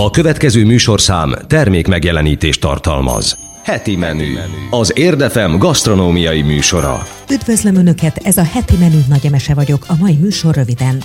A következő műsorszám termék megjelenítést tartalmaz. Heti menü. Az Érdefem gasztronómiai műsora. Üdvözlöm Önöket, ez a heti menü Nagy Emese vagyok, a mai műsor röviden.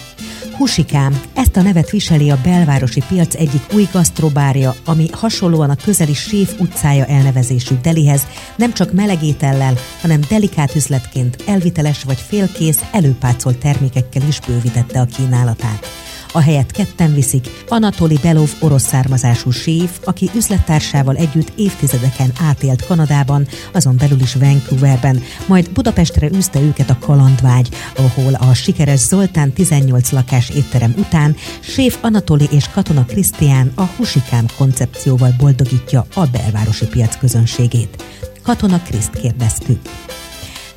Husikám, ezt a nevet viseli a belvárosi piac egyik új gasztrobárja, ami hasonlóan a közeli Séf utcája elnevezésű delihez nem csak melegétellel, hanem delikát üzletként elviteles vagy félkész, előpácolt termékekkel is bővítette a kínálatát a helyet ketten viszik Anatoli Belov orosz származású séf, aki üzlettársával együtt évtizedeken átélt Kanadában, azon belül is Vancouverben, majd Budapestre űzte őket a kalandvágy, ahol a sikeres Zoltán 18 lakás étterem után séf Anatoli és katona Krisztián a Husikám koncepcióval boldogítja a belvárosi piac közönségét. Katona Kriszt kérdeztük.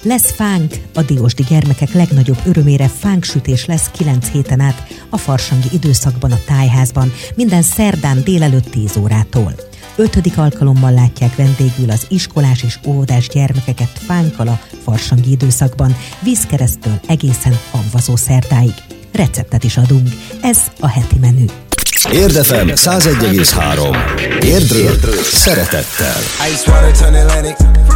Lesz fánk, a diósdi gyermekek legnagyobb örömére fánksütés lesz 9 héten át a farsangi időszakban a tájházban, minden szerdán délelőtt 10 órától. Ötödik alkalommal látják vendégül az iskolás és óvodás gyermekeket fánkkal a farsangi időszakban, vízkeresztől egészen hamvazó szerdáig. Receptet is adunk, ez a heti menü. Érdefem 101,3. Érdről, Érdről szeretettel. Ice water turn Atlantic.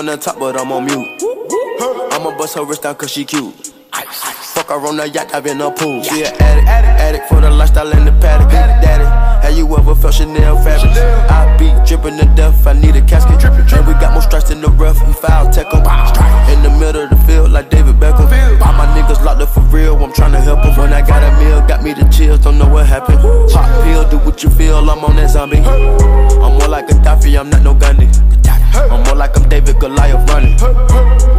Wanna talk, but I'm on mute. I'ma bust her wrist down cause she cute. Fuck her on the yacht, I've in a pool. She an addict, addict for the lifestyle and the paddock. Daddy, have you ever felt Chanel fabric? I be dripping to death, I need a casket. And we got more strikes in the rough, we foul tech 'em. In the middle of the field, like David Beckham. All my niggas locked up for real, I'm tryna help 'em. When I got a meal, got me the chills, don't know what happened. Pop pill, do what you feel, I'm on that zombie. I'm more like Gaddafi, I'm not no Gandhi. I'm more like I'm David Goliath running.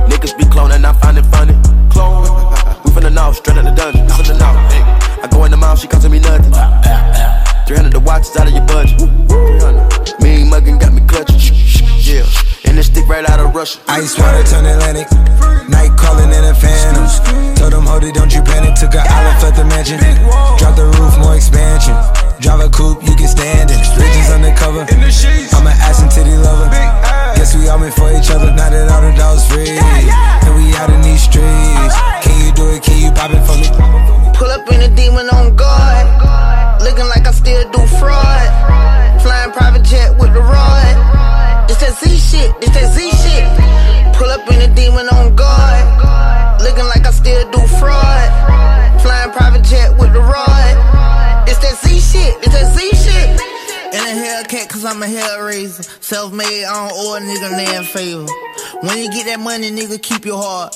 Niggas be cloning, I find it funny. Clone. We finna know, straight out the dungeon. Finna know. Hey. I go in the mouth, she costing me nothing. 300 the watch is out of your budget. 300. Mean muggin' got me clutching. Yeah. And this stick right out of Russia. Ice water turn Atlantic. Night calling in a phantom. Told them, hold it, don't you panic. Took an island, felt the mansion. Drop the roof, more expansion. Drive a coupe, you can stand it. Bridges undercover. I'm an ass and titty lover. Guess we all meant for each other. Now that all the dogs free. And we out in these streets. Can you do it? Can you pop it for me? Pull up in a demon on guard. Looking like I still do fraud. Flying private jet with the rod. It's that Z shit. It's that Z shit. Pull up in a demon on guard. Looking like I still do fraud. Flying private jet I'm a hell raiser. Self made, I don't owe a nigga land favor. When you get that money, nigga, keep your heart.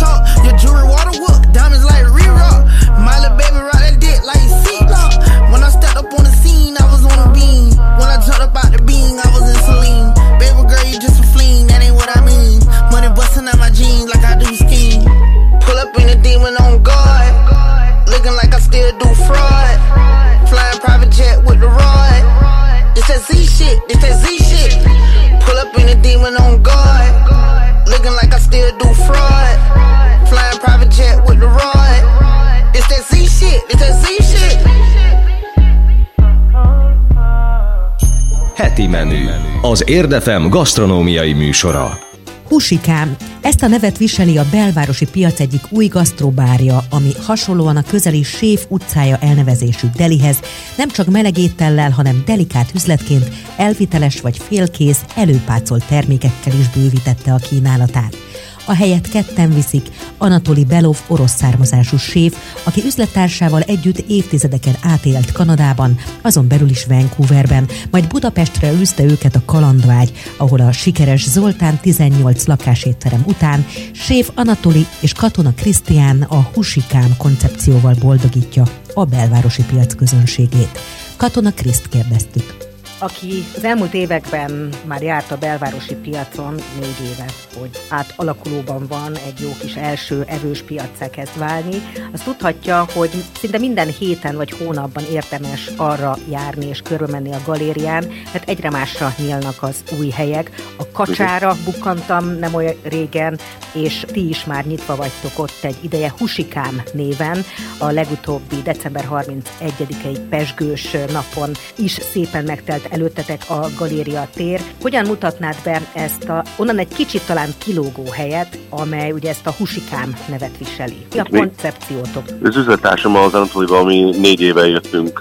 Érdefem gasztronómiai műsora. Husikám, ezt a nevet viseli a belvárosi piac egyik új gasztrobárja, ami hasonlóan a közeli Séf utcája elnevezésű delihez nem csak melegétellel, hanem delikát üzletként elviteles vagy félkész, előpácolt termékekkel is bővítette a kínálatát. A helyet ketten viszik, Anatoli Belov orosz származású séf, aki üzlettársával együtt évtizedeken átélt Kanadában, azon belül is Vancouverben, majd Budapestre űzte őket a kalandvágy, ahol a sikeres Zoltán 18 lakásétterem után séf Anatoli és katona Krisztián a Husikám koncepcióval boldogítja a belvárosi piac közönségét. Katona Kriszt kérdeztük aki az elmúlt években már járt a belvárosi piacon, négy éve, hogy átalakulóban van, egy jó kis első evős piac kezd válni, az tudhatja, hogy szinte minden héten vagy hónapban érdemes arra járni és körülmenni a galérián, mert egyre másra nyílnak az új helyek. A kacsára bukkantam nem olyan régen, és ti is már nyitva vagytok ott egy ideje Husikám néven, a legutóbbi december 31-i pesgős napon is szépen megtelt előttetek a galéria tér. Hogyan mutatnád be ezt a, onnan egy kicsit talán kilógó helyet, amely ugye ezt a Husikám nevet viseli? Mi a koncepciótok? Az üzlettársam az Anatolival, mi négy éve jöttünk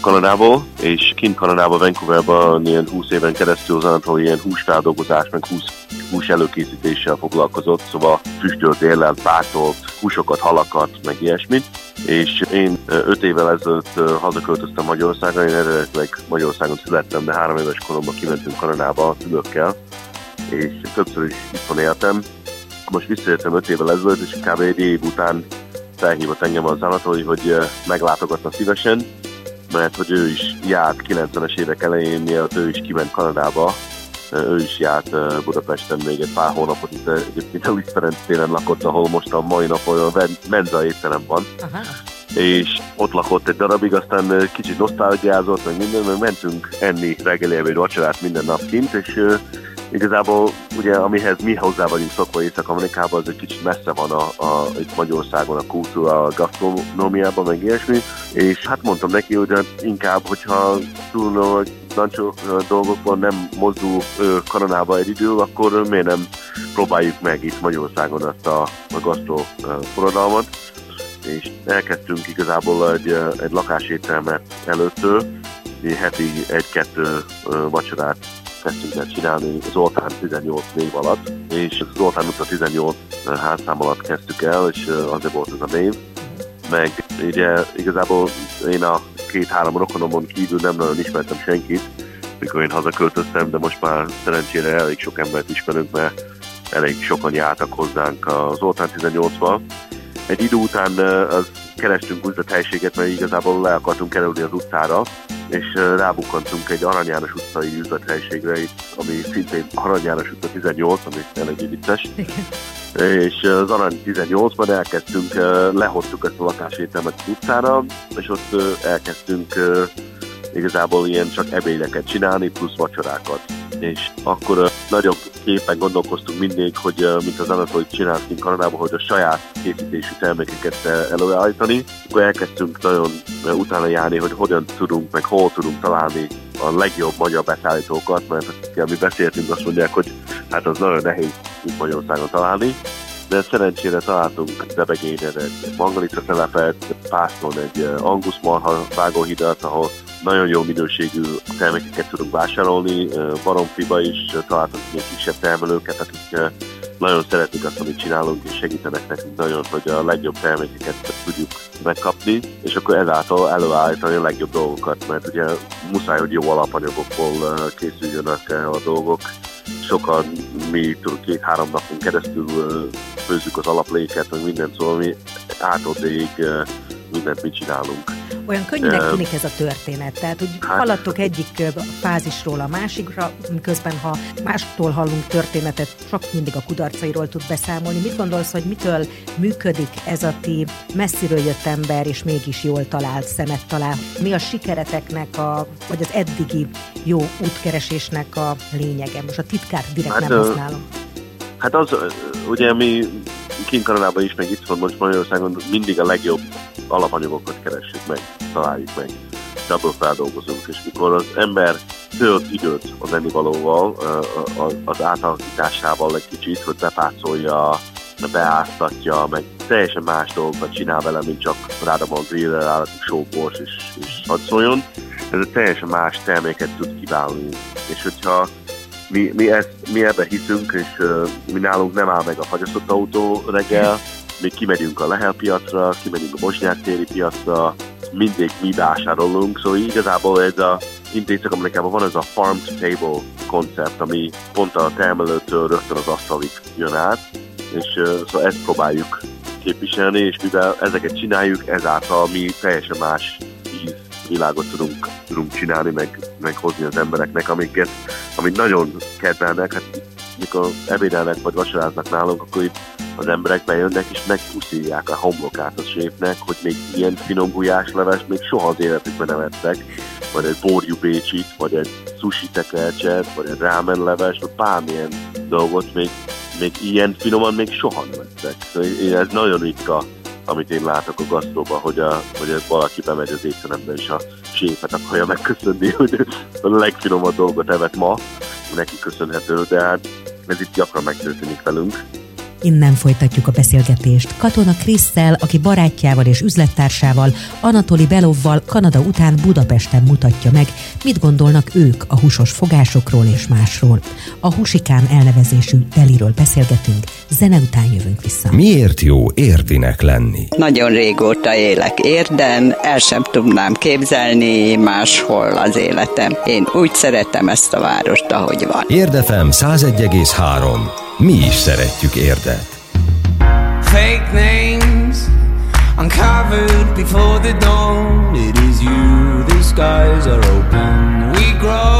Kanadából, és kint Kanadában, Vancouverban ilyen 20 éven keresztül az Anatoli ilyen húsfeldolgozás, meg hús, hús előkészítéssel foglalkozott, szóval füstölt, érlelt, pátolt, húsokat, halakat, meg ilyesmit. És én öt évvel ezelőtt hazaköltöztem Magyarországra, én eredetileg Magyarországon születtem, de három éves koromban kimentünk Kanadába a szülőkkel, és többször is itthon éltem. Most visszajöttem öt évvel ezelőtt, és kb. egy év után felhívott engem az Anatoli, hogy meglátogatna szívesen, mert hogy ő is járt 90-es évek elején, mielőtt ő is kiment Kanadába, ő is járt Budapesten még egy pár hónapot, itt egyébként a Liszt Ferenc téren lakott, ahol most a mai nap olyan menza étterem van. Aha. És ott lakott egy darabig, aztán kicsit nosztálgiázott, meg minden, meg mentünk enni reggeli vagy vacsorát minden nap kint, és igazából ugye amihez mi hozzá vagyunk szokva Észak-Amerikában, az egy kicsit messze van a, a, itt Magyarországon a kultúra, a gasztronómiában, meg ilyesmi, és hát mondtam neki, hogy hát inkább, hogyha tudna, hogy nagyon dolgokban nem mozdul Kanadába egy idő, akkor miért nem próbáljuk meg itt Magyarországon ezt a, a gasztro forradalmat és elkezdtünk igazából egy, egy lakásételmet előttől, heti egy-kettő vacsorát kezdtünk el csinálni Zoltán 18 név alatt, és Zoltán utca 18 házszám alatt kezdtük el, és azért volt ez a név. Meg ugye igazából én a két-három rokonomon kívül nem nagyon ismertem senkit, mikor én hazaköltöztem, de most már szerencsére elég sok embert ismerünk, mert elég sokan jártak hozzánk a Zoltán 18-ba. Egy idő után az kerestünk üzlethelységet, mert igazából le akartunk kerülni az utcára, és rábukkantunk egy Arany János utcai üzlethelységre, ami szintén Arany János utca 18, ami elég vicces. És az Arany 18-ban elkezdtünk, lehoztuk ezt a lakásételmet az utcára, és ott elkezdtünk igazából ilyen csak ebédeket csinálni, plusz vacsorákat. És akkor nagyobb képen gondolkoztunk mindig, hogy mint az Anatol csinált kint Kanadában, hogy a saját készítésű termékeket előállítani. Akkor elkezdtünk nagyon utána járni, hogy hogyan tudunk, meg hol tudunk találni a legjobb magyar beszállítókat, mert akikkel mi beszéltünk, azt mondják, hogy hát az nagyon nehéz itt Magyarországon találni de szerencsére találtunk Debegényen egy mangalica telepet, Pászton egy Angus marha vágóhidat, ahol nagyon jó minőségű termékeket tudunk vásárolni, Baromfiba is találtunk még kisebb termelőket, akik nagyon szeretik azt, amit csinálunk, és segítenek nekünk nagyon, hogy a legjobb termékeket tudjuk megkapni, és akkor ezáltal előállítani a legjobb dolgokat, mert ugye muszáj, hogy jó alapanyagokból készüljönek a dolgok. Sokan mi két-három napon keresztül főzzük az alapléket, meg mindent, szóval mi átodéig mindent mi csinálunk. Olyan könnyűnek tűnik ez a történet, tehát hogy hát, haladtok egyik fázisról a másikra, miközben ha mástól hallunk történetet, csak mindig a kudarcairól tud beszámolni. Mit gondolsz, hogy mitől működik ez a ti messziről jött ember, és mégis jól talált szemet talál? Mi a sikereteknek, a, vagy az eddigi jó útkeresésnek a lényege? Most a titkát direkt hát, nem használom. Hát az, ugye mi kint Kanadában is, meg itt van most Magyarországon mindig a legjobb alapanyagokat keressük meg, találjuk meg, double feldolgozunk, és mikor az ember tölt időt az ennivalóval, az átalakításával egy kicsit, hogy bepácolja, beáztatja, meg teljesen más dolgokat csinál vele, mint csak rádamon griller, állati sópors és, és hadd szóljon. Ez egy teljesen más terméket tud kiválni. És hogyha mi, mi, ezt, mi ebbe hiszünk, és uh, mi nálunk nem áll meg a fagyasztott autó reggel, mi kimegyünk a Lehel piacra, kimegyünk a Bosnyák téri piacra, mindig mi vásárolunk, szóval igazából ez a intézek Amerikában van ez a farm to table koncept, ami pont a termelőtől rögtön az asztalig jön át, és uh, szóval ezt próbáljuk képviselni, és mivel ezeket csináljuk, ezáltal mi teljesen más világot tudunk, tudunk csinálni, meg, meg hozni az embereknek, amiket, amit nagyon kedvelnek, hát mikor ebédelnek vagy vacsoráznak nálunk, akkor itt az emberek bejönnek és megpuszíják a homlokát a séfnek, hogy még ilyen finom gulyásleves még soha az életükben nem ettek, vagy egy borjú bécsit, vagy egy sushi tekercset, vagy egy rámen leves, vagy bármilyen dolgot még, még ilyen finoman még soha nem ettek. Szóval ez nagyon ritka amit én látok a gasztróban, hogy, a, hogy valaki bemegy az étterembe, és a séfet akarja megköszönni, hogy a legfinomabb dolgot evett ma, neki köszönhető, de hát ez itt gyakran megtörténik velünk. Innen folytatjuk a beszélgetést. Katona Krisszel, aki barátjával és üzlettársával, Anatoli Belovval Kanada után Budapesten mutatja meg, mit gondolnak ők a húsos fogásokról és másról. A Husikán elnevezésű deliről beszélgetünk, zene után jövünk vissza. Miért jó érdinek lenni? Nagyon régóta élek érden, el sem tudnám képzelni máshol az életem. Én úgy szeretem ezt a várost, ahogy van. Érdefem 101,3 Mi is szeretjük érdet. Fake names uncovered before the dawn. It is you, the skies are open. We grow, we grow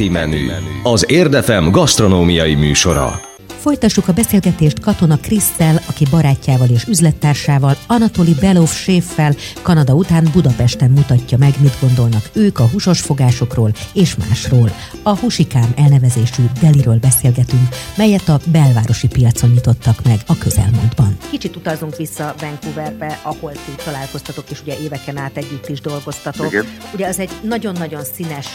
Heti menü. Az Érdefem gasztronómiai műsora. Folytassuk a beszélgetést Katona Krisszel, aki barátjával és üzlettársával, Anatoli Belov séffel Kanada után Budapesten mutatja meg, mit gondolnak ők a húsos fogásokról és másról. A Husikám elnevezésű deliről beszélgetünk, melyet a belvárosi piacon nyitottak meg a közelmúltban. Kicsit utazunk vissza Vancouverbe, ahol ti találkoztatok, és ugye éveken át együtt is dolgoztatok. Igen. Ugye az egy nagyon-nagyon színes,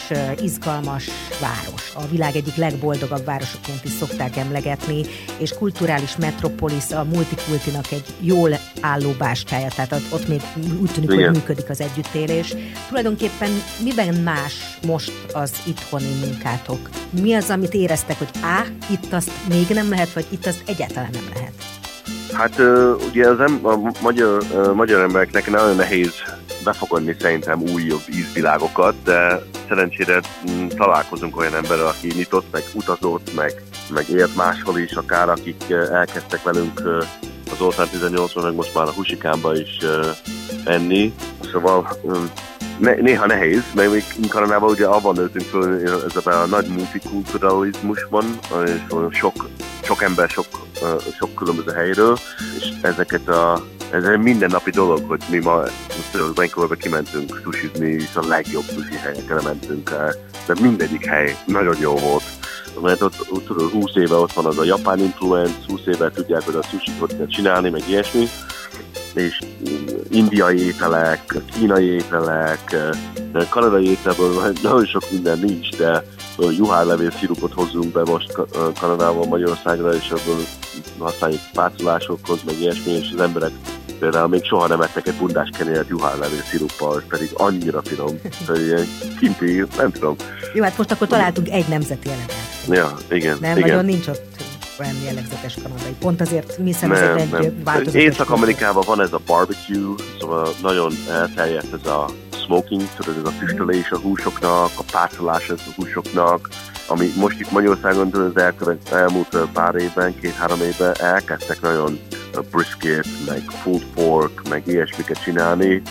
izgalmas város. A világ egyik legboldogabb városoként is szokták emlegetni, és kulturális metropolis a multikultinak egy jól álló bástája, tehát ott- még úgy tűnik, Igen. hogy működik az együttélés. Tulajdonképpen miben más most az itthoni munkátok? Mi az, amit éreztek, hogy á, itt azt még nem lehet, vagy itt azt egyáltalán nem lehet? Hát ugye az em, a magyar, ö, magyar embereknek nagyon nehéz befogadni szerintem újabb ízvilágokat, de szerencsére mm, találkozunk olyan emberrel, aki nyitott, meg utazott, meg, meg élt máshol is, akár akik ö, elkezdtek velünk ö, az Oltán 18-ban, meg most már a Husikámba is ö, enni. Szóval ne, néha nehéz, mert még Kanadában ugye abban nőttünk föl, ezzel a nagy multikulturalizmusban, és sok, sok ember sok, sok különböző helyről, és ezeket a ez egy mindennapi dolog, hogy mi ma Vancouverbe kimentünk sushizni, és a legjobb sushi helyekre mentünk el, de mindegyik hely nagyon jó volt. Mert ott, ott tudod, 20 éve ott van az a japán influence, 20 éve tudják, hogy a sushi hogy kell csinálni, meg ilyesmi, és indiai ételek, kínai ételek, kanadai ételből nagyon sok minden nincs, de juhárlevél szirupot hozzunk be most Ka- ö, Kanadából Magyarországra, és abból használjuk pácolásokhoz, meg ilyesmi, és az emberek például még soha nem ettek egy bundás kenyeret juhárlevél sziruppal, pedig annyira finom, hogy ilyen kinti, nem tudom. Jó, hát most akkor találtunk egy nemzeti elemet. Ja, igen, Nem, igen. nagyon nincs ott olyan jellegzetes kanadai. Pont azért, mi Nem, egy nem. változatos. Észak-Amerikában van ez a barbecue, szóval nagyon elterjedt ez a smoking, tudod, ez a füstölés a húsoknak, a pácolás a húsoknak, ami most itt Magyarországon tudod, az elkövet, elmúlt pár évben, két-három évben elkezdtek nagyon brisket, meg pulled pork, meg ilyesmiket csinálni,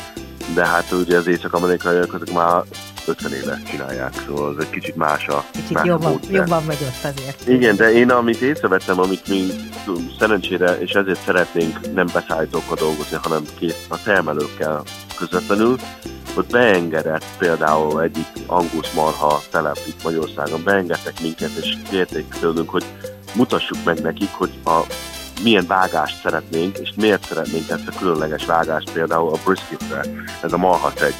de hát ugye az észak-amerikaiak azok már 50 éve csinálják, szóval az egy kicsit más a Kicsit más jobban, módszer. jobban vagy ott azért. Igen, de én amit észrevettem, amit mi szerencsére, és ezért szeretnénk nem beszállítókkal dolgozni, hanem két a termelőkkel közvetlenül, hogy beengedett például egyik angusz marha telep itt Magyarországon, beengedtek minket, és kérték tőlünk, hogy mutassuk meg nekik, hogy a milyen vágást szeretnénk, és miért szeretnénk ezt a különleges vágást például a brisketre, ez a marhategy.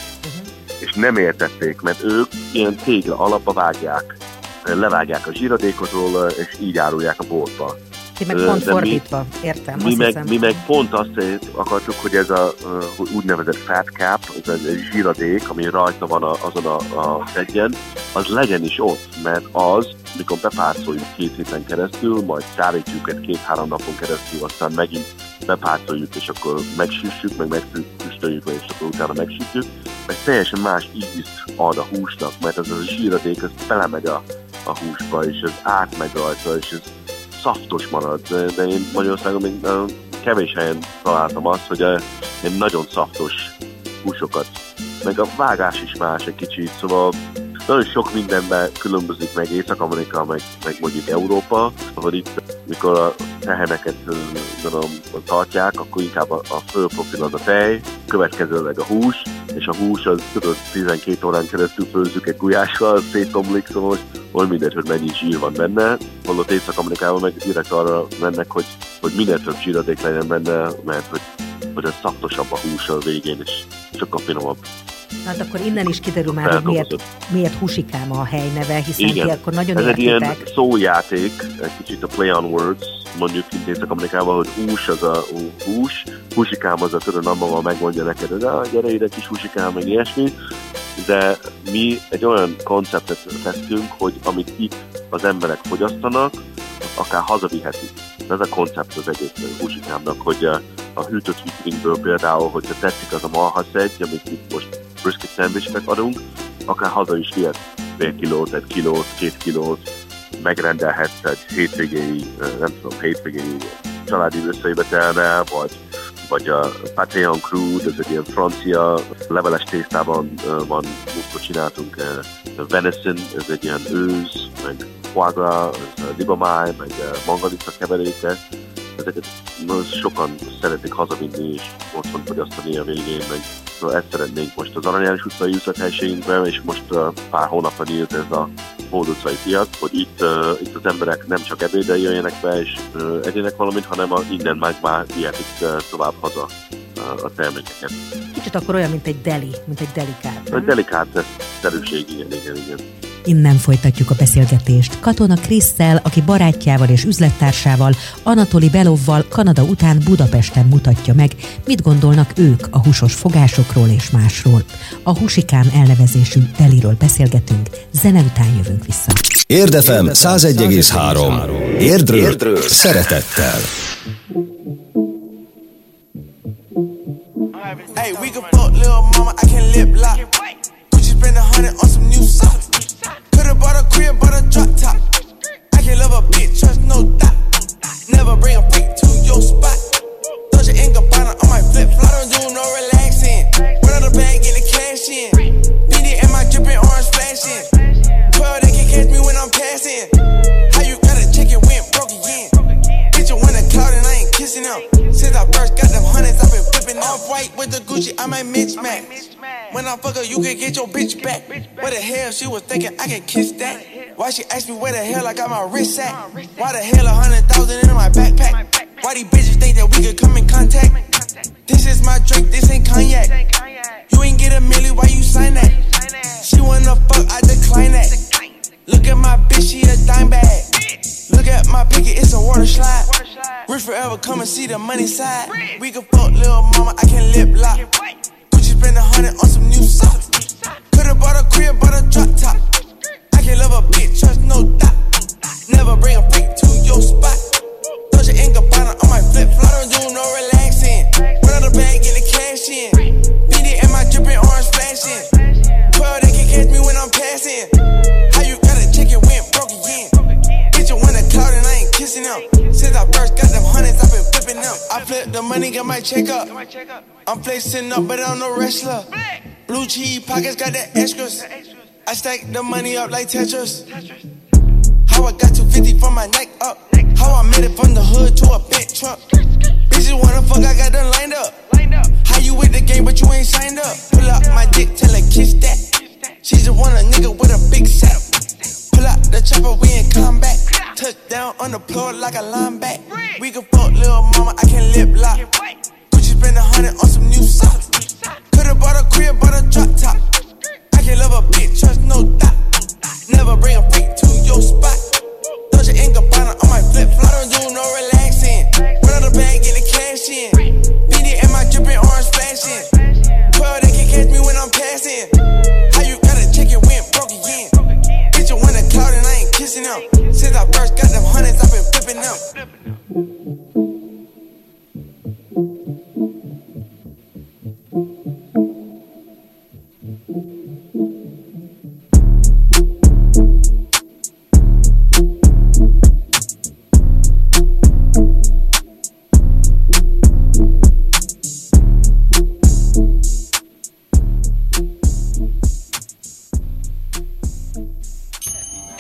És nem értették, mert ők ilyen tégla alapba vágják, levágják a zsíradékot róla, és így árulják a boltba. Ti meg pont de mi- fordítva, értem. Mi meg, hiszem. mi meg pont azt akartuk, hogy ez a úgynevezett fat cap, ez egy zsíradék, ami rajta van a, azon a, a egyen, az legyen is ott, mert az, mikor bepárcoljuk két héten keresztül, majd szállítjuk egy két-három napon keresztül, aztán megint bepárcoljuk, és akkor megsüssük, meg megfüstöljük, és akkor utána megsütjük, meg teljesen más ízt ad a húsnak, mert az a zsíradék, az belemegy a, a húsba, és ez átmegy rajta, és ez szaftos marad, de, én Magyarországon még kevés helyen találtam azt, hogy egy nagyon szaftos húsokat, meg a vágás is más egy kicsit, szóval nagyon sok mindenben különbözik meg Észak-Amerika, meg, meg mondjuk Európa, ahol itt, mikor a teheneket gondolom, tartják, akkor inkább a, a fő profil az a tej, következőleg a hús, és a hús az tudod 12 órán keresztül főzzük egy gulyással, szétomlik, szóval olyan mindegy, hogy mennyi zsír van benne. Holott Észak-Amerikában meg direkt arra mennek, hogy, hogy minél több zsíradék legyen benne, mert hogy, hogy az szaktosabb a hús a végén, és sokkal finomabb. Hát akkor innen is kiderül már, hogy miért, miért Husikám a helyneve, hiszen Igen. ti akkor nagyon Ez egy ilyen szójáték, egy kicsit a play on words, mondjuk itt Észak-Amerikában, hogy hús az a hús, húsikám az a tudod, abban megmondja neked, hogy ah, gyere ide kis húsikám, meg ilyesmi, de mi egy olyan konceptet tesztünk, hogy amit itt az emberek fogyasztanak, akár hazavihetik. Ez a koncept az egész húsikámnak, hogy a, a hűtött vitringből például, hogyha tetszik az a marhaszegy, amit itt most brisket szendvicsnek adunk, akár haza is vihet fél kilót, egy kilót, két kilót, megrendelhetsz egy hétvégéi, nem tudom, hétvégéi családi összejövetelre, vagy, vagy a Patreon Crude, ez egy ilyen francia leveles tésztában van, múltkor csináltunk venison, ez egy ilyen őz, meg foie gras, libamáj, meg mangalica keveréke, ezeket sokan szeretnék hazavinni és otthon fogyasztani a végén, meg szóval ezt szeretnénk most az Aranyáris utcai üzlethelységünkben, és most pár hónapra nyílt ez a Hold utcai piac, hogy itt, uh, itt az emberek nem csak ebédel jöjjenek be és uh, egyenek valamit, hanem a, innen meg már vihetik uh, tovább haza a termékeket. Kicsit akkor olyan, mint egy deli, mint egy delikát. Egy delikát szerűség, igen, igen, igen. Innen folytatjuk a beszélgetést. Katona Krisszel, aki barátjával és üzlettársával, Anatoli Belovval Kanada után Budapesten mutatja meg, mit gondolnak ők a húsos fogásokról és másról. A Husikám elnevezésű deliről beszélgetünk, zene után jövünk vissza. Érdefem 101,3. Érdről, Érdről szeretettel. Hey, we can fuck little mama, I can lip lock. Gucci spend a hundred on some new socks. Could've bought a crib, bought a drop top. I can't love a bitch, trust no doubt. Never bring a freak to your spot. Dolce and Gabbana on my flip flop, don't do no relaxing. Run out the bag, get the cash in. Beat and my dripping orange flashing. 12, they can catch me when I'm passing. How you and I ain't kissing them. Since I first got them hundreds, I've been flipping off white with the Gucci, I might mismatch. When I fuck her, you can get your bitch back. Where the hell she was thinking I can kiss that? Why she asked me where the hell I got my wrist at? Why the hell a hundred thousand in my backpack? Why these bitches think that we could come in contact? This is my drink, this ain't cognac. You ain't get a milli, why forever, come and see the money side. We can fuck little mama, I can lip lock Could you spend a hundred on some new socks. Could've bought a crib, bought a drop top. I can love a bitch, trust no doubt. Never bring a freak to your spot. Dolce and Gabbana on my flip flop, don't do no relaxing. Run out the bag, get the cash in. It and my dripping orange flashing. 12, they can catch me when I'm passing. How you them. Since I first got them hundreds, I've been flipping them. I flip the money, got my check up. I'm flexing up, but I'm no wrestler. Blue cheese pockets got the extras. I stack the money up like Tetris. How I got 250 from my neck up. How I made it from the hood to a big truck. Bitches wanna fuck, I got them lined up. How you with the game, but you ain't signed up? Pull up my dick, tell her kiss that. She just want a nigga with a big setup. Pull out the chopper, we in combat. Touchdown on the floor like a linebacker. We can fuck little mama, I can lip lock Could you spend a hundred on some new socks. Could've bought a crib, bought a drop top. I can love a bitch, trust no doubt. Never bring a freak to your spot.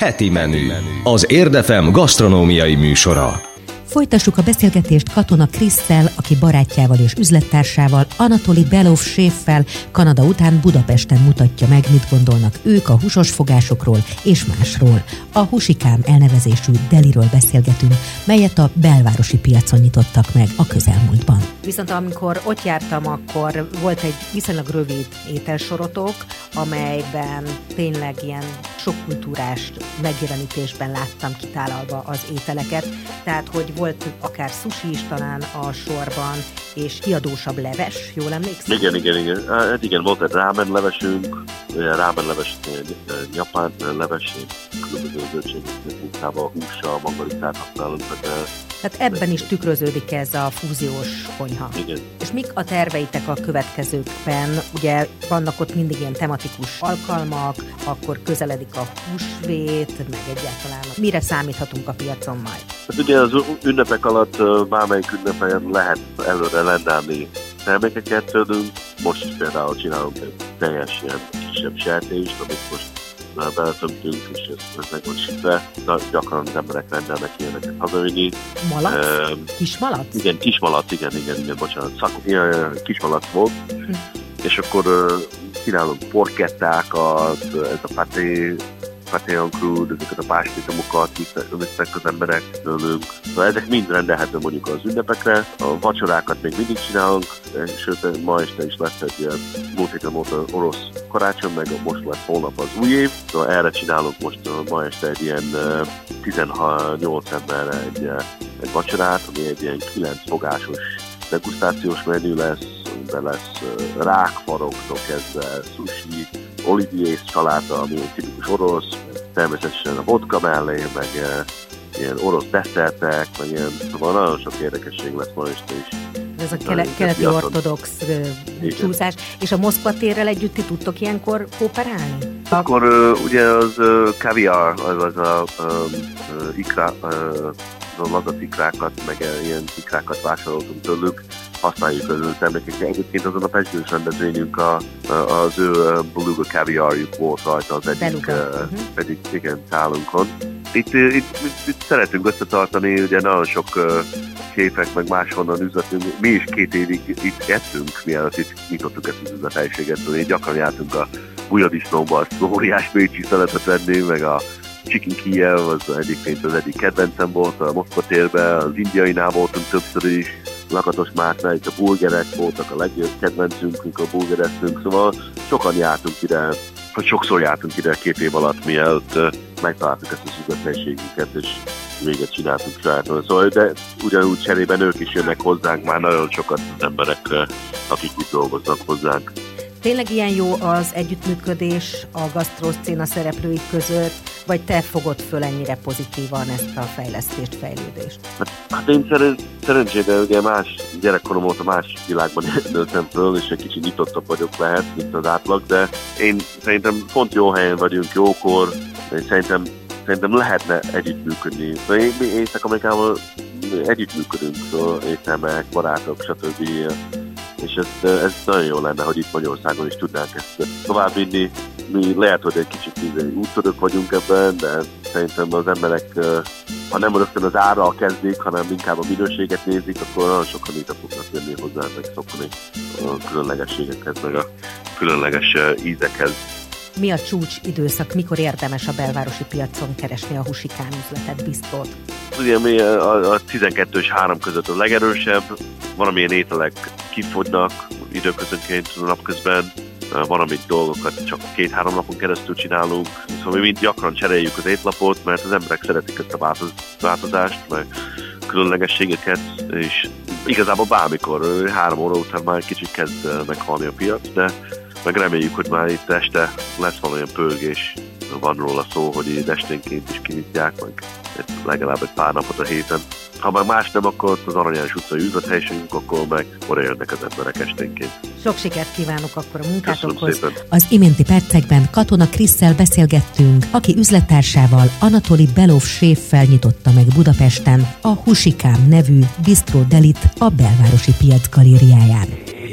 Heti menü. Az Érdefem gasztronómiai műsora. Folytassuk a beszélgetést Katona Krisztel, aki barátjával és üzlettársával, Anatoli Belov séffel Kanada után Budapesten mutatja meg, mit gondolnak ők a húsos fogásokról és másról. A Husikám elnevezésű deliről beszélgetünk, melyet a belvárosi piacon nyitottak meg a közelmúltban. Viszont amikor ott jártam, akkor volt egy viszonylag rövid ételsorotok, amelyben tényleg ilyen sokkultúrás megjelenítésben láttam kitálalva az ételeket, tehát hogy volt akár sushi is talán a sorban, és kiadósabb leves, jól emlékszem? Igen, igen, igen. Hát igen, volt egy rámen levesünk, rámen leves, japán leves, különböző zöldségek munkával, hússal, mangalicát használunk. Tehát ebben is tükröződik ez a fúziós konyha. Igen. És mik a terveitek a következőkben? Ugye vannak ott mindig ilyen tematikus alkalmak, akkor közeledik a húsvét, meg egyáltalán mire számíthatunk a piacon majd? Hát ugye az ünnepek alatt bármelyik ünnepen lehet előre rendelni termékeket tőlünk. Most is például csinálunk egy teljes ilyen kisebb sertést, amit most már beletömtünk, és ez, ez meg van sütve. Na, Gyakran az emberek rendelnek ilyeneket hazavinni. Malac? Ö, Kis malac? igen, kismalac, igen, igen, igen, bocsánat, szak, ilyen, kismalac volt, és akkor uh, csinálunk porkettákat, ez a paté, paté en crude, ezeket a páspitomokat visznek az emberek tőlünk. Szóval ezek mind rendelhető mondjuk az ünnepekre, a vacsorákat még mindig csinálunk, sőt ma este is lesz egy ilyen múlt héten volt az orosz karácsony, meg most lesz holnap az új év, szóval erre csinálunk most ma este egy ilyen uh, 18 emberre egy, egy vacsorát, ami egy ilyen 9 fogásos degustációs menü lesz, de lesz ö, rákfaroktól kezdve sushi, olivier saláta, ami egy tipikus orosz, természetesen a vodka mellé, meg ilyen orosz desszertek, meg ilyen, szóval nagyon sok érdekesség lesz ma este is. Ez a kele- keleti ortodox Igen. csúszás. És a Moszkva térrel együtt ti tudtok ilyenkor kooperálni? Akkor ö, ugye az ö, kaviar, az, az a ö, ikra, ö, a lazac ikrákat, meg ilyen ikrákat vásároltunk tőlük, használjuk az ő termékekre. Egyébként azon a pesgős rendezvényünk a, a, az ő beluga kaviarjuk volt rajta az egyik, ö, mhm. egyik igen, szálunkon. Itt, itt, itt, itt, szeretünk összetartani, ugye nagyon sok képek, meg máshonnan üzletünk. Mi is két évig itt ettünk, mielőtt itt nyitottuk ezt az üzlethelyiséget, szóval gyakran jártunk a Bujadisznóba, azt óriás bécsi szeletet venni, meg a Chicken Kiev, az egyébként az egyik kedvencem volt a Moszkva térben, az indiainál voltunk többször is, Lakatos Márknál, itt a burgerek voltak a legjobb kedvencünk, mikor burgereztünk, szóval sokan jártunk ide, sokszor jártunk ide két év alatt, mielőtt megtaláltuk ezt az üzlethelyiségünket, és véget csináltunk sajáton. Szóval, de ugyanúgy cserében ők is jönnek hozzánk, már nagyon sokat az emberek, akik itt dolgoznak hozzánk. Tényleg ilyen jó az együttműködés a gasztroszcéna szereplői között, vagy te fogod föl ennyire pozitívan ezt a fejlesztést, fejlődést? Hát, én szeren, szerencsére ugye más gyerekkorom óta más világban nőttem föl, és egy kicsit nyitottabb vagyok lehet, mint az átlag, de én szerintem pont jó helyen vagyunk, jókor, és szerintem, szerintem lehetne együttműködni. Szóval én, mi Észak-Amerikával együttműködünk, szóval éttermek, barátok, stb. És ez, ez nagyon jó lenne, hogy itt Magyarországon is tudnánk ezt továbbvinni. Mi lehet, hogy egy kicsit így úttörők vagyunk ebben, de szerintem az emberek, eh, ha nem rögtön az árral kezdik, hanem inkább a minőséget nézik, akkor nagyon sokan ide fognak jönni hozzá, meg szokni a különlegességekhez, meg a különleges eh, ízekhez. Mi a csúcs időszak, mikor érdemes a belvárosi piacon keresni a husikán üzletet, biztot? Ugye mi a, a 12 és 3 között a legerősebb, valamilyen ételek kifogynak időközönként napközben, van, amit dolgokat csak két-három napon keresztül csinálunk, szóval mi mind gyakran cseréljük az étlapot, mert az emberek szeretik ezt a változ, változást, meg különlegességeket, és igazából bármikor, három óra után már kicsit kezd meghalni a piac, de meg reméljük, hogy már itt este lesz valamilyen pörgés, van róla szó, hogy így esténként is kinyitják, meg legalább egy pár napot a héten. Ha már más nem, akkor az Aranyás utcai üzlethelyiségünk, akkor meg oda jönnek az emberek esténként. Sok sikert kívánok akkor a munkátokhoz. Az iménti percekben Katona Krisszel beszélgettünk, aki üzlettársával Anatoli Belov séffel nyitotta meg Budapesten a Husikám nevű Bistro Delit a belvárosi piac galériáján.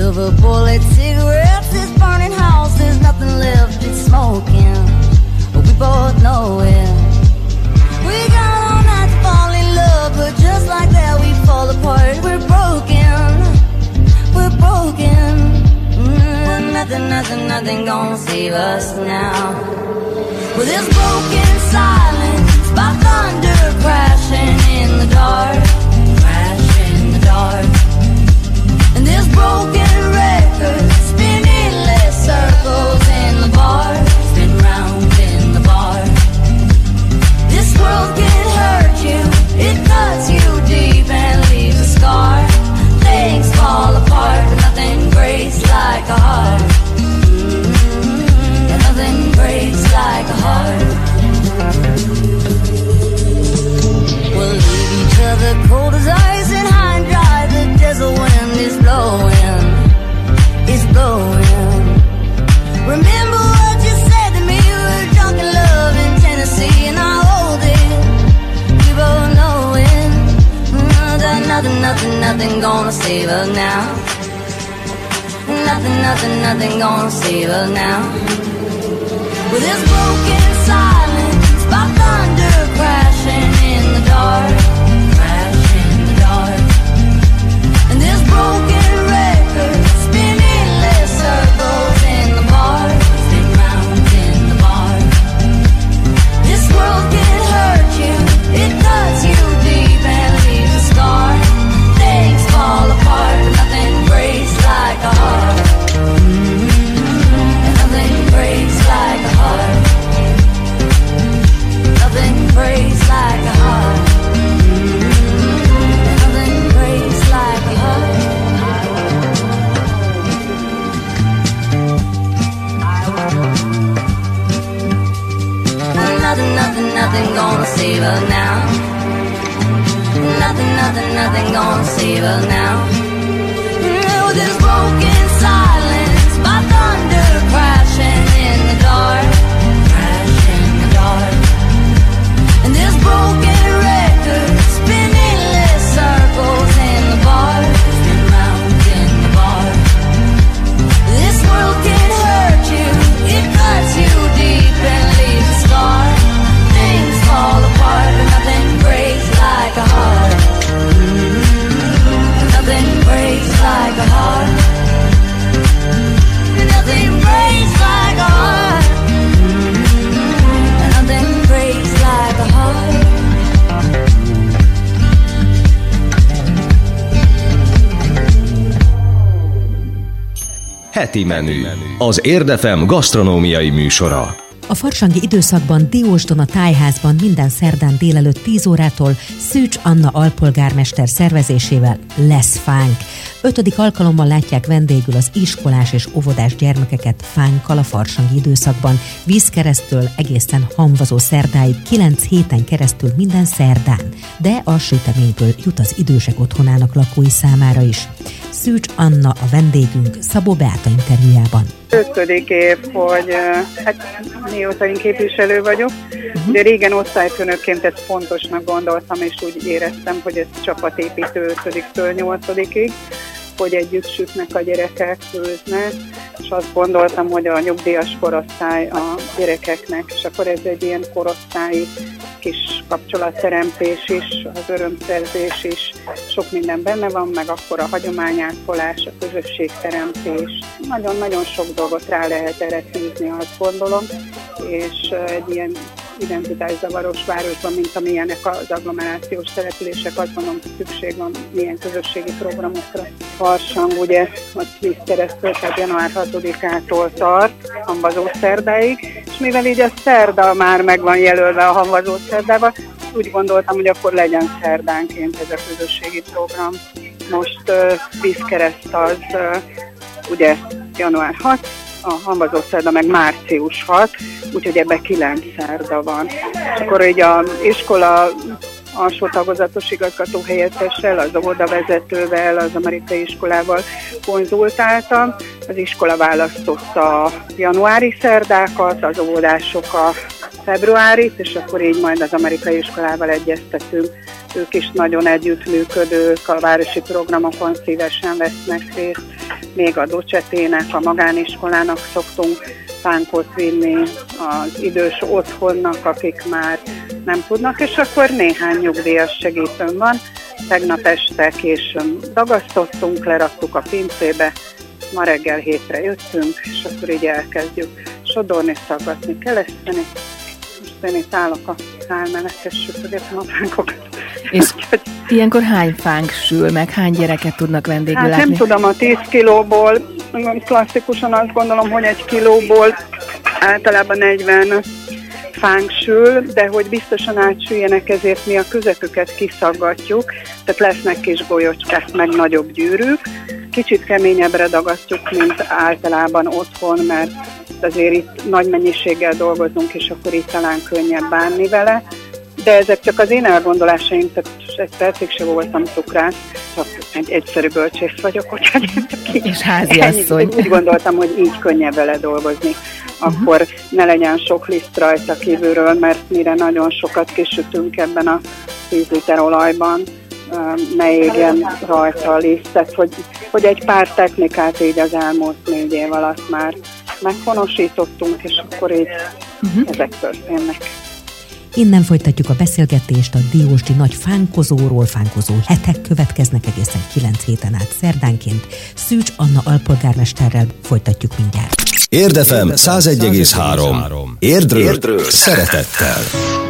silver bullet cigarettes, this burning house, there's nothing left, it's smoking. We both know it. We got all night to fall in love, but just like that we fall apart. We're broken, we're broken. Mm, nothing, nothing, nothing gonna save us now. With this broken silence, by thunder crashing in the dark, Heti menü. Az Érdefem gasztronómiai műsora. A farsangi időszakban Diósdon a tájházban minden szerdán délelőtt 10 órától Szűcs Anna alpolgármester szervezésével lesz fánk. Ötödik alkalommal látják vendégül az iskolás és óvodás gyermekeket fánkkal a farsangi időszakban. Vízkeresztől egészen hamvazó szerdáig, 9 héten keresztül minden szerdán. De a süteményből jut az idősek otthonának lakói számára is. Szűcs Anna a vendégünk Szabó Beáta interjújában. Ötödik év, hogy hát mióta én képviselő vagyok, uh-huh. de régen osztályfőnökként ezt fontosnak gondoltam, és úgy éreztem, hogy ez csapatépítő 5-től 8-ig, hogy együtt sütnek a gyerekek, főznek, és azt gondoltam, hogy a nyugdíjas korosztály a gyerekeknek, és akkor ez egy ilyen korosztályi kis kapcsolatteremtés is, az örömszerzés is, sok minden benne van, meg akkor a hagyományátkolás, a közösségteremtés. Nagyon-nagyon sok dolgot rá lehet erre tűzni, azt gondolom, és egy ilyen identitászavaros városban, mint amilyenek az agglomerációs települések, azt gondolom, hogy szükség van milyen közösségi programokra. Farsang ugye a vízkeresztül, tehát január 6-ától tart, hamvazó szerdáig, és mivel így a szerda már meg van jelölve a hamvazó szerdával, úgy gondoltam, hogy akkor legyen szerdánként ez a közösségi program. Most uh, vízkereszt az uh, ugye január 6, a hamvazó szerda meg március 6, úgyhogy ebben kilenc szerda van. És akkor így a iskola alsó tagozatos igazgató helyettessel, az óvodavezetővel, az amerikai iskolával konzultáltam. Az iskola választotta a januári szerdákat, az óvodások a februárit, és akkor így majd az amerikai iskolával egyeztetünk. Ők is nagyon együttműködők, a városi programokon szívesen vesznek részt, még a docsetének, a magániskolának szoktunk fánkot vinni az idős otthonnak, akik már nem tudnak, és akkor néhány nyugdíjas segítőm van. Tegnap este későn dagasztottunk, leraktuk a pincébe, ma reggel hétre jöttünk, és akkor így elkezdjük sodorni, szaggatni, keleszteni. Most én itt állok a szál mellett, és sütögetem a fánkokat. És ilyenkor hány fánk sül, meg hány gyereket tudnak vendégül Hát látni? nem tudom, a 10 kilóból, klasszikusan azt gondolom, hogy egy kilóból általában 40 fánk sül, de hogy biztosan átsüljenek, ezért mi a közepüket kiszaggatjuk, tehát lesznek kis golyocskák, meg nagyobb gyűrűk. Kicsit keményebbre dagasztjuk, mint általában otthon, mert azért itt nagy mennyiséggel dolgozunk, és akkor itt talán könnyebb bánni vele. De ezek csak az én elgondolásaim, tehát egy percig se voltam cukrász, csak egy egyszerű bölcsész vagyok, úgyhogy És háziasszony. Úgy gondoltam, hogy így könnyebb vele dolgozni. Akkor ne legyen sok liszt rajta kívülről, mert mire nagyon sokat kisütünk ebben a 10 liter olajban, ne égjen rajta a liszt, tehát hogy, hogy egy pár technikát így az elmúlt négy év alatt már meghonosítottunk, és akkor így uh-huh. ezek történnek. Innen folytatjuk a beszélgetést a Diósdi nagy fánkozóról, fánkozó hetek következnek egészen 9 héten át szerdánként. Szűcs Anna alpolgármesterrel folytatjuk mindjárt. Érdefem 101,3. Érdről, Érdről szeretettel.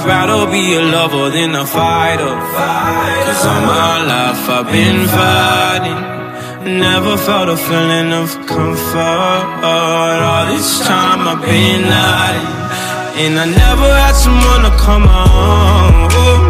I'd rather be a lover than a fighter. Cause all my life I've been fighting. Never felt a feeling of comfort. All this time I've been hiding. And I never had someone to come on.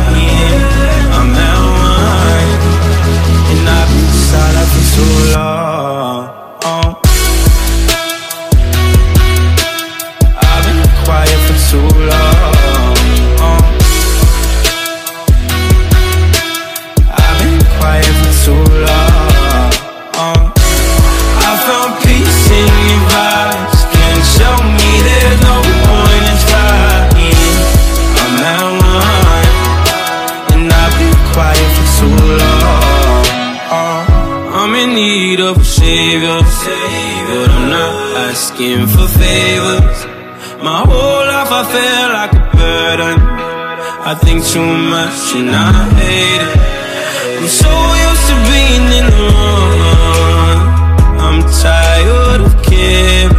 Too much and I hate it. I'm so used to being in the wrong. I'm tired of caring.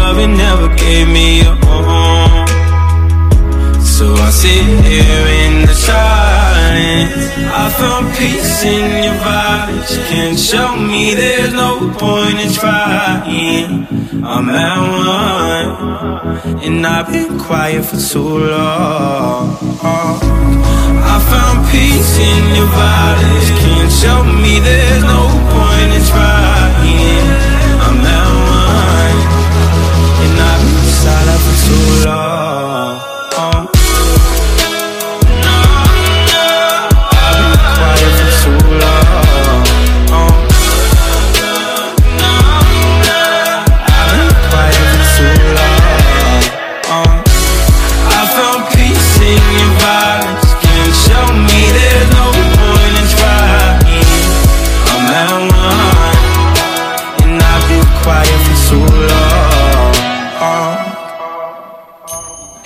Loving never gave me a home. So I sit here in the silence. I found peace in your vibes. Can't show me there's no point in trying. I'm at one, and I've been quiet for too long. I found peace in your vibes. Can't show me there's no point in trying.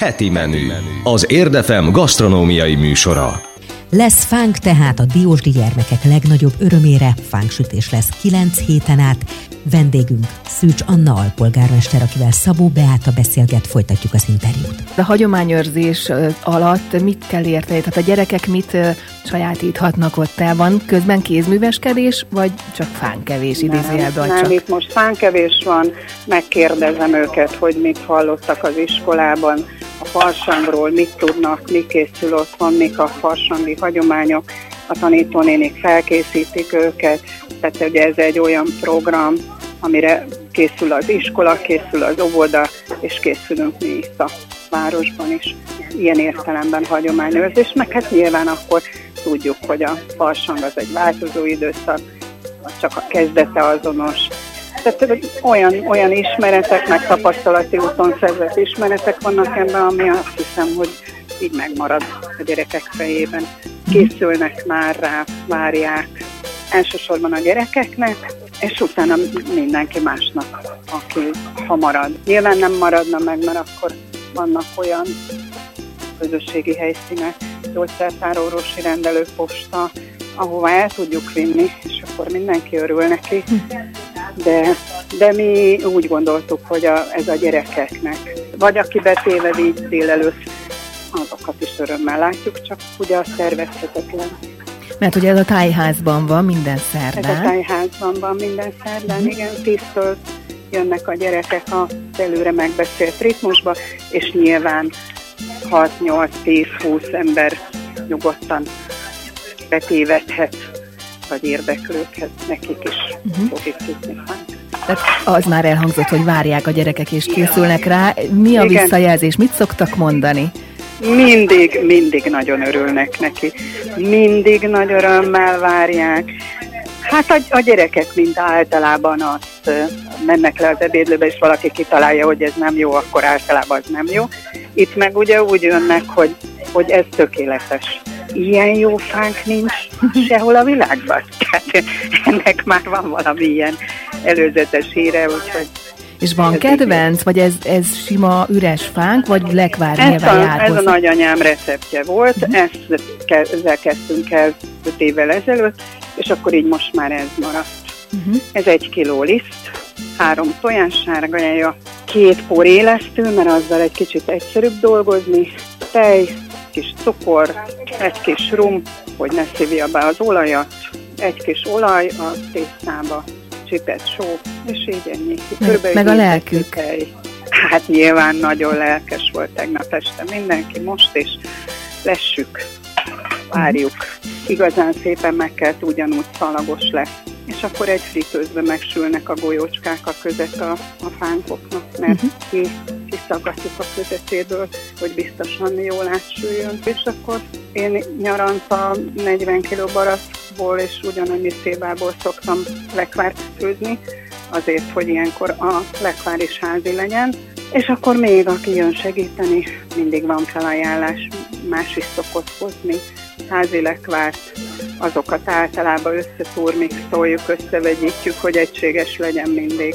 Heti menü. Az Érdefem gasztronómiai műsora. Lesz fánk tehát a diósdi gyermekek legnagyobb örömére, fánksütés lesz 9 héten át. Vendégünk Szűcs Anna alpolgármester, akivel Szabó Beáta beszélget, folytatjuk az interjút. A hagyományőrzés alatt mit kell érteni? Tehát a gyerekek mit sajátíthatnak ott el? Van közben kézműveskedés, vagy csak fánkevés idézőjelben? Nem, csak... itt most fánkevés van, megkérdezem őket, hogy mit hallottak az iskolában, a farsangról, mit tudnak, mi készül otthon, mik a farsangi hagyományok, a tanítónénik felkészítik őket, tehát ugye ez egy olyan program, amire készül az iskola, készül az óvoda, és készülünk mi itt a városban is. Ilyen értelemben hagyományőrzés, meg hát nyilván akkor tudjuk, hogy a farsang az egy változó időszak, csak a kezdete azonos, tehát olyan, olyan ismeretek, meg tapasztalati úton szerzett ismeretek vannak ebben, ami azt hiszem, hogy így megmarad a gyerekek fejében. Készülnek már rá, várják, elsősorban a gyerekeknek, és utána mindenki másnak, aki ha marad. Nyilván nem maradna meg, mert akkor vannak olyan közösségi helyszínek, gyógyszertár, orvosi rendelőposta, ahová el tudjuk vinni, és akkor mindenki örül neki. De, de mi úgy gondoltuk, hogy a, ez a gyerekeknek, vagy aki betéve így délelőtt, azokat is örömmel látjuk, csak ugye a szervezhetetlen. Mert ugye ez a tájházban van minden szerdán. Ez a tájházban van minden szerdán, uh-huh. igen, tisztől jönnek a gyerekek a előre megbeszélt ritmusba, és nyilván 6-8-10-20 ember nyugodtan betévedhet, vagy érdeklődhet nekik is uh-huh. fogítani tehát az már elhangzott, hogy várják a gyerekek és készülnek rá. Mi a Igen. visszajelzés? Mit szoktak mondani? Mindig, mindig nagyon örülnek neki. Mindig nagy örömmel várják. Hát a, a gyerekek mint általában azt mennek le az ebédlőbe, és valaki kitalálja, hogy ez nem jó, akkor általában az nem jó. Itt meg ugye úgy jönnek, hogy, hogy ez tökéletes. Ilyen jó fánk nincs sehol a világban. Tehát ennek már van valami ilyen előzetes híre, úgyhogy és van kedvenc, vagy ez, ez sima üres fánk, vagy lekvár ez a, ez a nagyanyám receptje volt, uh-huh. ezt, ezzel kezdtünk el 5 évvel ezelőtt, és akkor így most már ez maradt. Uh-huh. Ez egy kiló liszt, három tojás sárgája, két por élesztő, mert azzal egy kicsit egyszerűbb dolgozni, tej, kis cukor, egy kis rum, hogy ne szívja be az olajat, egy kis olaj a tésztába, csipet só, és így ennyi. Körülbelül meg a lelkük. Hát nyilván nagyon lelkes volt tegnap este mindenki, most is lessük, várjuk. Igazán szépen meg kell ugyanúgy szalagos lesz és akkor egy fritőzbe megsülnek a golyócskák a között a, a fánkoknak, mert uh-huh. ki, kiszaggatjuk a közöttéből, hogy biztosan jól átsüljön. És akkor én nyaranta 40 kg barackból és ugyanannyi szébából szoktam lekvárt főzni, azért, hogy ilyenkor a lekvár is házi legyen. És akkor még, aki jön segíteni, mindig van felajánlás, más is szokott hozni házi lekvárt, azokat általában összeturmixoljuk, összevegyítjük, hogy egységes legyen mindig.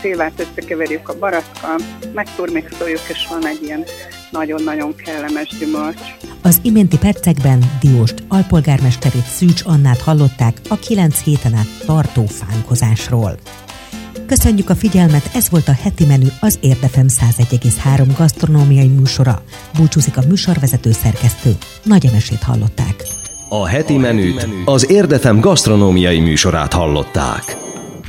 Szilvát összekeverjük a barackkal, megturmixoljuk, és van egy ilyen nagyon-nagyon kellemes gyümölcs. Az iménti percekben Dióst alpolgármesterét Szűcs Annát hallották a kilenc héten át tartó fánkozásról. Köszönjük a figyelmet, ez volt a heti menü az Érdefem 101,3 gasztronómiai műsora. Búcsúzik a műsorvezető szerkesztő. Nagy emesét hallották. A heti menüt az Érdefem gasztronómiai műsorát hallották.